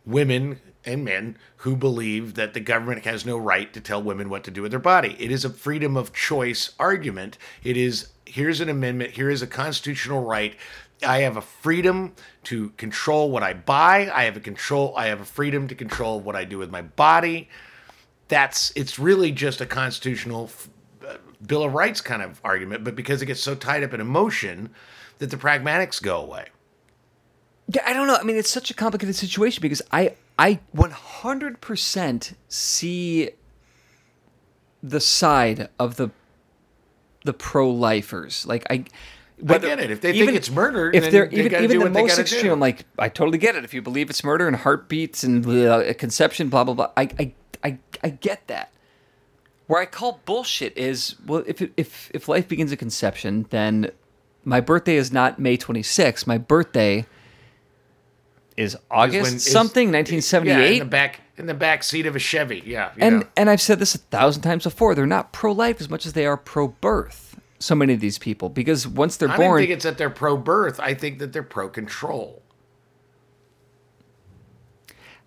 women and men who believe that the government has no right to tell women what to do with their body. It is a freedom of choice argument. It is here's an amendment, here is a constitutional right. I have a freedom to control what I buy. I have a control I have a freedom to control what I do with my body that's it's really just a constitutional uh, bill of rights kind of argument but because it gets so tied up in emotion that the pragmatics go away Yeah, I don't know. I mean, it's such a complicated situation because I I 100% see the side of the the pro-lifers. Like I I get it. If they think it's murder, if they're they even gotta even the they most extreme, do. I'm like, I totally get it. If you believe it's murder and heartbeats and uh, conception, blah blah blah, I, I I I get that. Where I call bullshit is well, if if if life begins at conception, then my birthday is not May 26th. My birthday is August when- is- something, Yeah, 1978. in the back in the back seat of a Chevy. Yeah, and know. and I've said this a thousand times before. They're not pro-life as much as they are pro-birth. So many of these people, because once they're I don't born, think it's that they're pro birth. I think that they're pro control.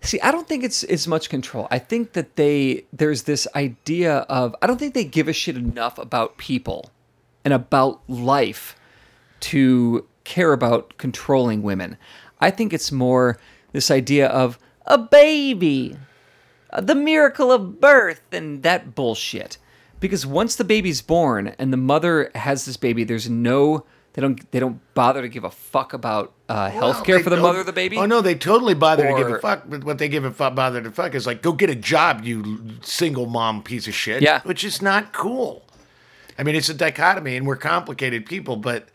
See, I don't think it's as much control. I think that they there's this idea of I don't think they give a shit enough about people and about life to care about controlling women. I think it's more this idea of a baby, the miracle of birth, and that bullshit. Because once the baby's born and the mother has this baby, there's no they don't they don't bother to give a fuck about uh, health care they for the mother of the baby. Oh no, they totally bother to give a fuck. But what they give a fuck bother to fuck is like, go get a job, you single mom piece of shit. Yeah. which is not cool. I mean, it's a dichotomy, and we're complicated people, but.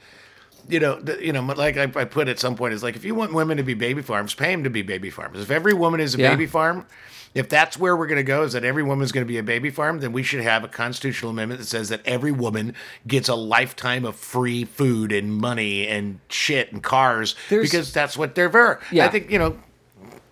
You know, the, you know, like I, I put at some point, is like if you want women to be baby farms, pay them to be baby farms. If every woman is a Yeah. baby farm, if that's where we're going to go, is that every woman's going to be a baby farm, then we should have a constitutional amendment that says that every woman gets a lifetime of free food and money and shit and cars There's- because that's what they're for. Yeah. I think you know,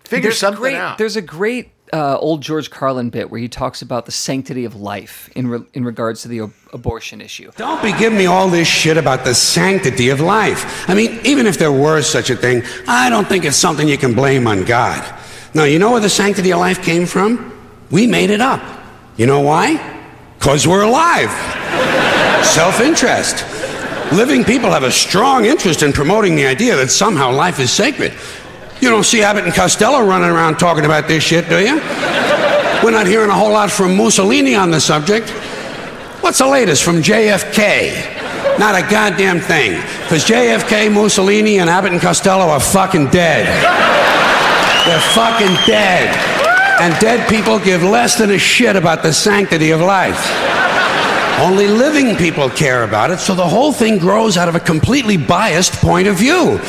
figure there's something great, out. There's a great uh, old George Carlin bit where he talks about the sanctity of life in re- in regards to the ab- abortion issue. Don't be giving me all this shit about the sanctity of life. I mean, even if there were such a thing, I don't think it's something you can blame on God. Now, you know where the sanctity of life came from? We made it up. You know why? Because we're alive. Self interest. Living people have a strong interest in promoting the idea that somehow life is sacred. You don't see Abbott and Costello running around talking about this shit, do you? We're not hearing a whole lot from Mussolini on the subject. What's the latest from JFK? Not a goddamn thing. Because JFK, Mussolini, and Abbott and Costello are fucking dead. They're fucking dead. And dead people give less than a shit about the sanctity of life. Only living people care about it, so the whole thing grows out of a completely biased point of view.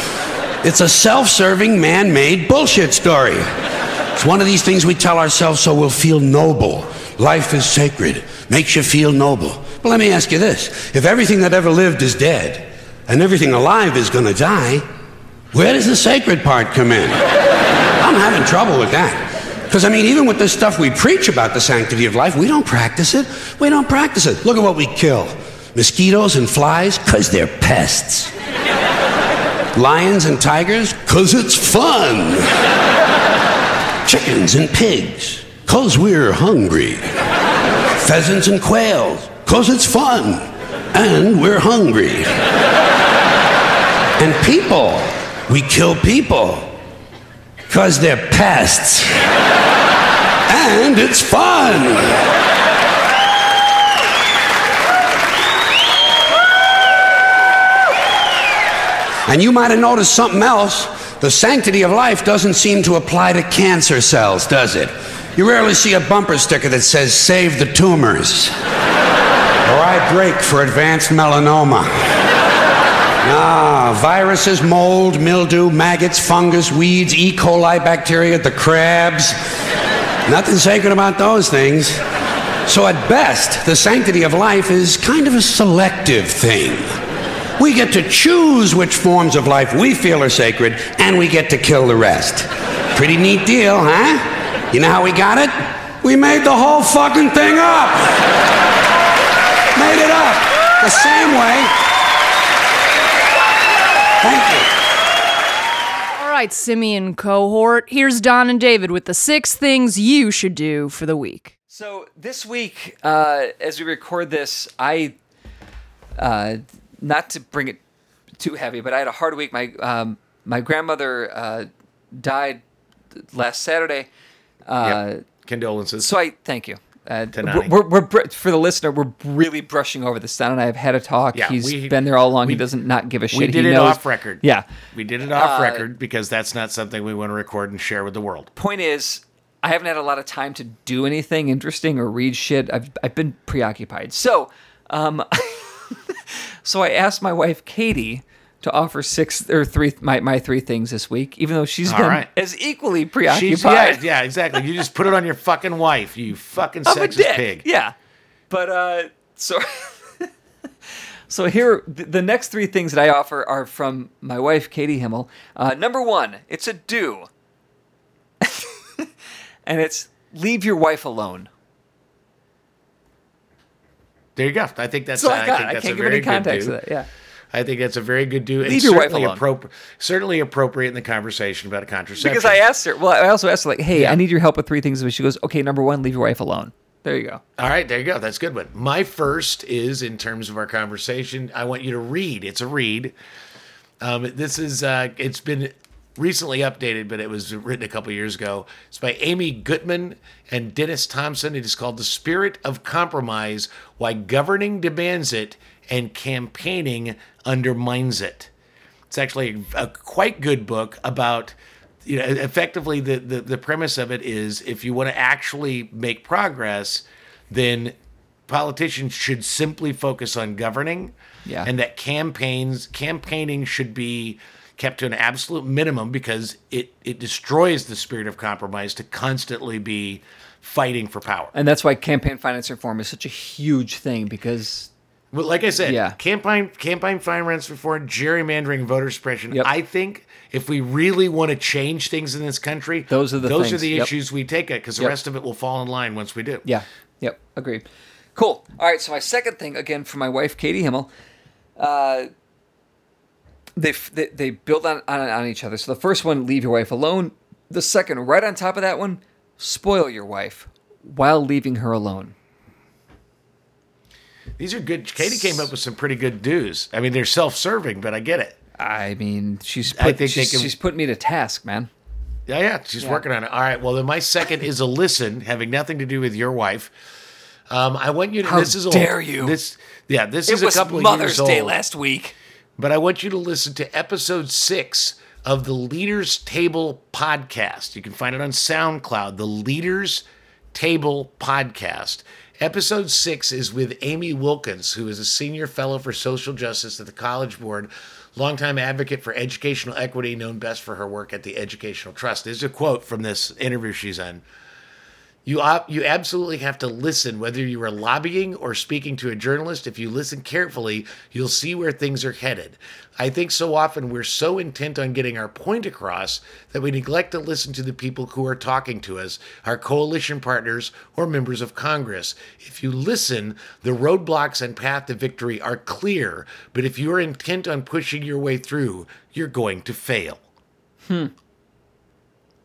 It's a self serving, man made bullshit story. It's one of these things we tell ourselves so we'll feel noble. Life is sacred, makes you feel noble. But let me ask you this if everything that ever lived is dead, and everything alive is gonna die, where does the sacred part come in? I'm having trouble with that. Because, I mean, even with this stuff we preach about the sanctity of life, we don't practice it. We don't practice it. Look at what we kill mosquitoes and flies, because they're pests. Lions and tigers, because it's fun. Chickens and pigs, because we're hungry. Pheasants and quails, because it's fun. And we're hungry. And people, we kill people because they're pests. And it's fun. And you might have noticed something else. The sanctity of life doesn't seem to apply to cancer cells, does it? You rarely see a bumper sticker that says, Save the tumors. or I break for advanced melanoma. Ah, viruses, mold, mildew, maggots, fungus, weeds, E. coli bacteria, the crabs. Nothing sacred about those things. So, at best, the sanctity of life is kind of a selective thing. We get to choose which forms of life we feel are sacred, and we get to kill the rest. Pretty neat deal, huh? You know how we got it? We made the whole fucking thing up. Made it up. The same way. Thank you. All right, Simian cohort. Here's Don and David with the six things you should do for the week. So this week, uh, as we record this, I, uh, not to bring it too heavy, but I had a hard week. My um, my grandmother uh, died last Saturday. Uh, Yep. Condolences. So I thank you. Uh, we're, we're, we're for the listener. We're really brushing over this. Don and I have had a talk. Yeah, He's we- been there all along. we- he doesn't not give a shit. we did he it knows. off record. Yeah. We did it off Uh, record because that's not something we want to record and share with the world. Point is, I haven't had a lot of time to do anything interesting or read shit. I've I've been preoccupied. So, um, so I asked my wife Katie to offer six or three my, my three things this week, even though she's been right. as equally preoccupied. yeah, yeah, exactly. You just put it on your fucking wife, you fucking I'm sexist pig. Yeah, but uh, so so here the next three things that I offer are from my wife Katie Himmel. Uh, number one, it's a do, and it's leave your wife alone. There you go. I think that's. So I I think I that's can't a give very any good context do. to that. Yeah. I think that's a very good do. and Leave your wife certainly alone. appropri- certainly appropriate in the conversation about a contraception. Because I asked her. Well, I also asked her like, "Hey, Yeah. I need your help with three things." She goes, "Okay, number one, leave your wife alone." There you go. All right, there you go. That's a good one. My first is in terms of our conversation. I want you to read. It's a read. Um, this is. Uh, it's been recently updated, but it was written a couple years ago. It's by Amy Gutmann and Dennis Thompson. It is called "The Spirit of Compromise: Why Governing Demands It and Campaigning Undermines It." It's actually a, a quite good book about you know effectively the, the the premise of it is if you want to actually make progress then politicians should simply focus on governing Yeah. and that campaigns campaigning should be kept to an absolute minimum because it it destroys the spirit of compromise to constantly be fighting for power And that's why campaign finance reform is such a huge thing because Well, like I said, Yeah. campaign campaign finance reform, gerrymandering, voter suppression. Yep. I think if we really want to change things in this country, Those are the those are the Yep. issues we take it because the Yep. rest of it will fall in line once we do. Yeah. Yep. Agreed. Cool. All right. So my second thing, again, for my wife Katie Himmel, uh, they they, they build on, on on each other. So the first one, leave your wife alone. The second, right on top of that one, spoil your wife while leaving her alone. These are good. Katie came up with some pretty good do's. I mean, they're self-serving, but I get it. I mean, she's I think she's, can- she's put me to task, man. Yeah, yeah, she's Yeah. working on it. All right. Well, then my second is a listen, having nothing to do with your wife. Um, I want you to. How this is dare old. you. This, yeah, this It is a couple of Mother's years Day old. last week. But I want you to listen to episode six of the Leaders Table podcast. You can find it on SoundCloud, the Leaders Table podcast. Episode six is with Amy Wilkins, who is a senior fellow for social justice at the College Board, longtime advocate for educational equity, known best for her work at the Educational Trust. There's a quote from this interview she's on. You you absolutely have to listen whether you are lobbying or speaking to a journalist. If you listen carefully, you'll see where things are headed. I think so often we're so intent on getting our point across that we neglect to listen to the people who are talking to us, our coalition partners or members of Congress. If you listen, the roadblocks and path to victory are clear, but if you are intent on pushing your way through, you're going to fail. Hmm.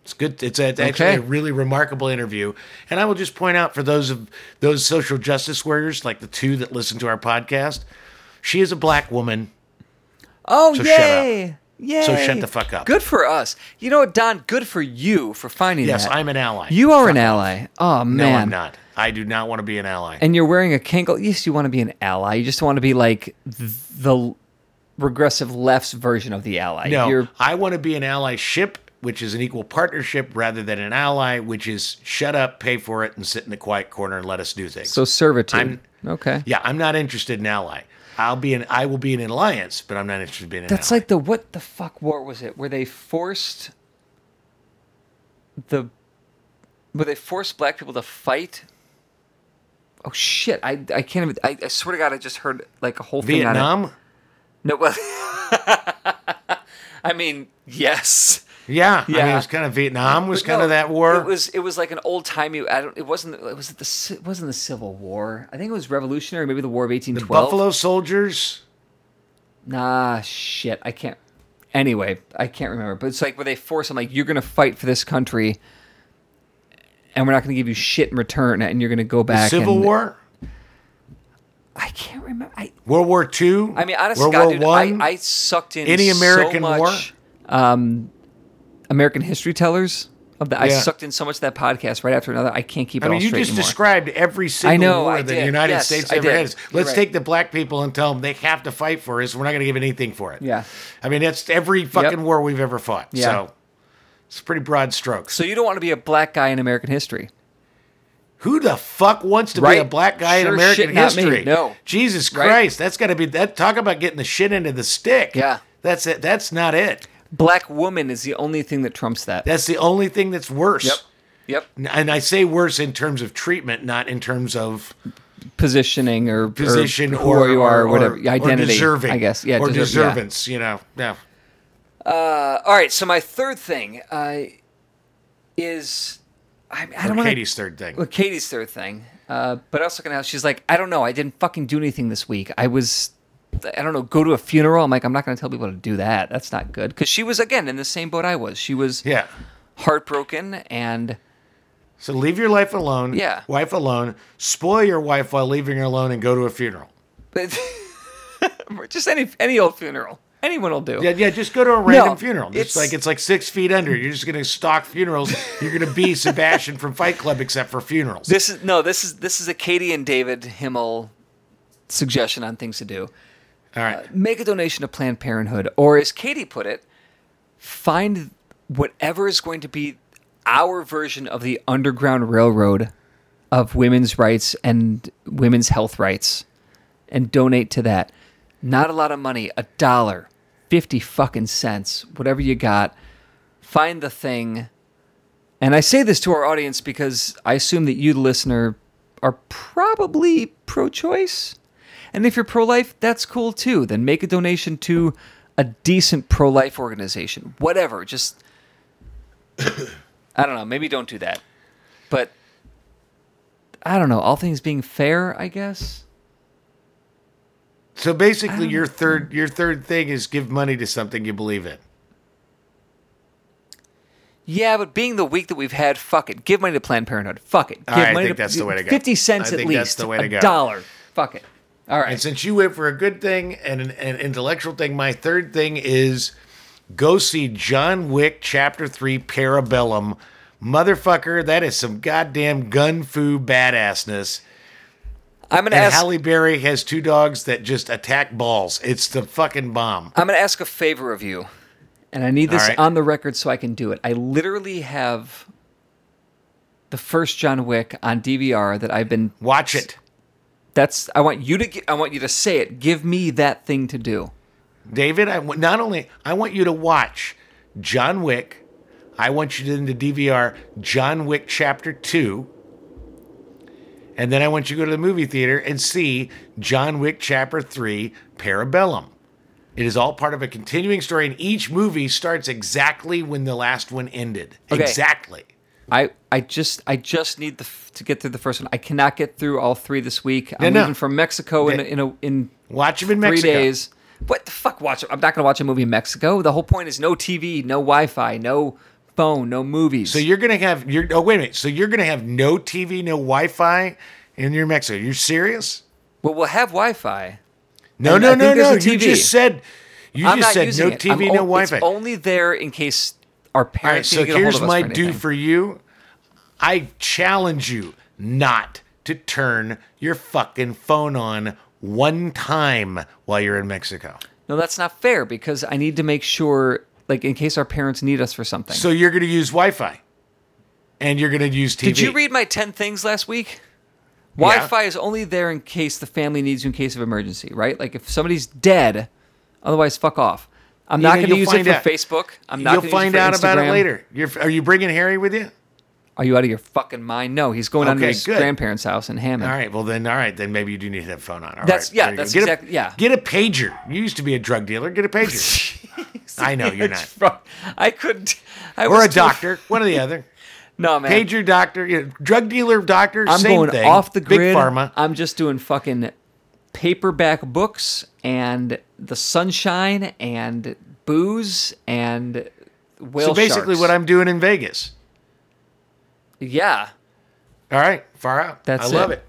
It's good. It's, a, actually Okay. a really remarkable interview. And I will just point out for those of those social justice warriors, like the two that listen to our podcast, she is a black woman. Oh, So yay. Yay. So shut the fuck up. Good for us. You know what, Don? Good for you for finding Yes, that. I'm an ally. You are Fuck an off. ally. Oh, No. I'm not. I do not want to be an ally. And you're wearing a Kangol. Yes, you want to be an ally. You just want to be like the regressive left's version of the ally. no, You're, I want to be an allyship, which is an equal partnership, rather than an ally, which is shut up, pay for it, and sit in the quiet corner and let us do things. so servitude. I'm- okay. yeah, I'm not interested in ally. I'll be an I will be in an alliance, but I'm not interested in being an That's ally. like the what the fuck war was it? Where they forced the where they forced black people to fight. Oh shit! I I can't even. I, I swear to God, I just heard like a whole thing. Vietnam. No, well, I mean, yes. Yeah, I mean, Yeah. it was kind of Vietnam was But kind no, of that war. It was it was like an old timey. I don't. It wasn't. It was it the. It wasn't the Civil War. I think it was Revolutionary. Maybe the War of eighteen twelve. Buffalo Soldiers. Nah, shit. I can't. Anyway, I can't remember. But it's like where they force them, like, you're going to fight for this country, and we're not going to give you shit in return, and you're going to go back. The Civil and- War. I can't remember. I, World War Two. I mean, honestly, World God, War dude, I, I sucked in Any so American much, war? Um, American history tellers. Of the, I Yeah. sucked in so much of that podcast right after another. I can't keep it I mean, all you straight just anymore. described every single know, war I that the did. United Yes, States I ever did. has. You're Let's right. take the black people and tell them they have to fight for us. We're not going to give anything for it. Yeah. I mean, that's every fucking war we've ever fought. Yeah. So it's pretty broad strokes. So you don't want to be a black guy in American history. Who the fuck wants to be Right. a black guy in Sure American shit, not me. history? No. Jesus Right. Christ, that's got to be that. Talk about getting the shit into the stick. Yeah. That's it. That's not it. Black woman is the only thing that trumps that. That's the only thing that's worse. Yep. Yep. And I say worse in terms of treatment, not in terms of Positioning or position or or, who you are, or- or whatever or identity. deserving, I guess. Yeah. or deserve- yeah. You know. Yeah. Uh, all right. So my third thing uh, is I, I don't want Katie's third thing. Well, Katie's third thing. Uh, but also gonna have. She's like, I don't know. I didn't fucking do anything this week. I was, I don't know, go to a funeral. I'm like, I'm not gonna tell people to do that. That's not good. Because she was again in the same boat I was. She was Yeah. heartbroken and So leave your life alone. Yeah. Wife alone. Spoil your wife while leaving her alone and go to a funeral. but just any any old funeral. Anyone will do. Yeah, yeah. Just go to a random No, funeral. It's, it's- like it's like six feet under. You're just gonna stalk funerals. You're gonna be Sebastian from Fight Club, except for funerals. This is no. This is this is a Katie and David Himmel suggestion on things to do. All right. Uh, make a donation to Planned Parenthood, or as Katie put it, find whatever is going to be our version of the Underground Railroad of women's rights and women's health rights and donate to that. Not a lot of money, a dollar, 50 fucking cents, whatever you got. Find the thing. And I say this to our audience because I assume that you, the listener, are probably pro choice. And if you're pro life, that's cool too. Then make a donation to a decent pro life organization. Whatever. Just, I don't know. Maybe don't do that. But, I don't know. All things being fair, I guess. So basically, your third your third thing is give money to something you believe in. Yeah, but being the week that we've had, fuck it. Give money to Planned Parenthood. Fuck it. Give All right, I think to that's the way to go. 50 cents I at least. that's the way to a go. dollar. Fuck it. All right. And since you went for a good thing and an, an intellectual thing, my third thing is go see John Wick Chapter 3 Parabellum. Motherfucker, that is some goddamn gun fu badassness. I'm going to And ask Halle Berry has two dogs that just attack balls. It's the fucking bomb. I'm going to ask a favor of you. And I need this All right. on the record so I can do it. I literally have the first John Wick on DVR that I've been Watch it. That's I want you to gi- I want you to say it. Give me that thing to do. David, I want not only I want you to watch John Wick, I want you to into DVR John Wick Chapter 2. And then I want you to go to the movie theater and see John Wick Chapter 3 Parabellum. It is all part of a continuing story, and each movie starts exactly when the last one ended. Okay. Exactly. I, I just I just need the f- to get through the first one. I cannot get through all three this week. I'm no. leaving from Mexico in a, in a, in Watch them in three Mexico. days. What the fuck? Watch. I'm not gonna watch a movie in Mexico. The whole point is no TV, no Wi-Fi, no phone, no movies. So you're gonna have you're oh wait a minute. So you're gonna have no TV, no Wi-Fi in your Mexico. Are You're serious? well, we'll have Wi-Fi. No, And no, no, no. You just said you I'm just said no it. TV, I'm no o- Wi-Fi. It's only there in case our All right, so need to a hold here's my for do for you. I challenge you not to turn your fucking phone on one time while you're in Mexico. No, that's not fair because I need to make sure, like, in case our parents need us for something. So you're going to use Wi-Fi, and you're going to use TV. Did you read my 10 things last week? Yeah. Wi-Fi is only there in case the family needs you in case of emergency, right? Like if somebody's dead, otherwise fuck off. I'm not going to use it for out. Facebook. I'm not You'll find out about it later. You're, are you bringing Harry with you? Are you out of your fucking mind? No, he's going down to his good. grandparents' house in Hammond. All right. Well, then, all right. Then maybe you do need to have a phone on. All That's- right, yeah, there you go. that's Get a- exactly- yeah. Get a pager. You used to be a drug dealer. Get a pager. I know you're not. Fuck. I couldn't. I Or was a too- doctor. One or the other. No, man. Pager doctor. You know, drug dealer doctor. I'm same going thing. off the grid. Big pharma. I'm just doing fucking paperback books and the sunshine and booze and whale So basically, sharks. what I'm doing in Vegas. yeah. All right, far out. That's I love it. it.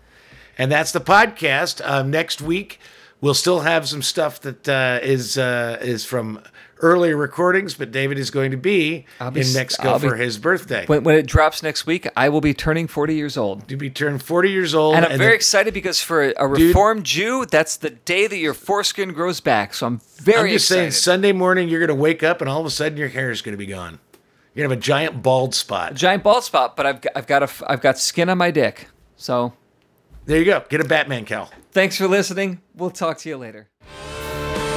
And that's the podcast. Um, next week, we'll still have some stuff that uh, is uh, is from earlier recordings, but David is going to be be in Mexico be- for his birthday. When, when it drops next week, I will be turning 40 years old. to be turned 40 years old. And I'm very then- excited because for a, a reformed Jew, that's the day that your foreskin grows back. So I'm very I'm just excited. saying, Sunday morning, you're going to wake up and all of a sudden your hair is going to be gone. You're going to have a giant bald spot. Giant bald spot, but I've got, I've got a I've got skin on my dick. So There you go. Get a Batman cowl. thanks for listening. We'll talk to you later.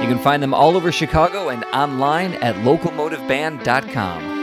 You can find them all over Chicago and online at locomotiveband.com.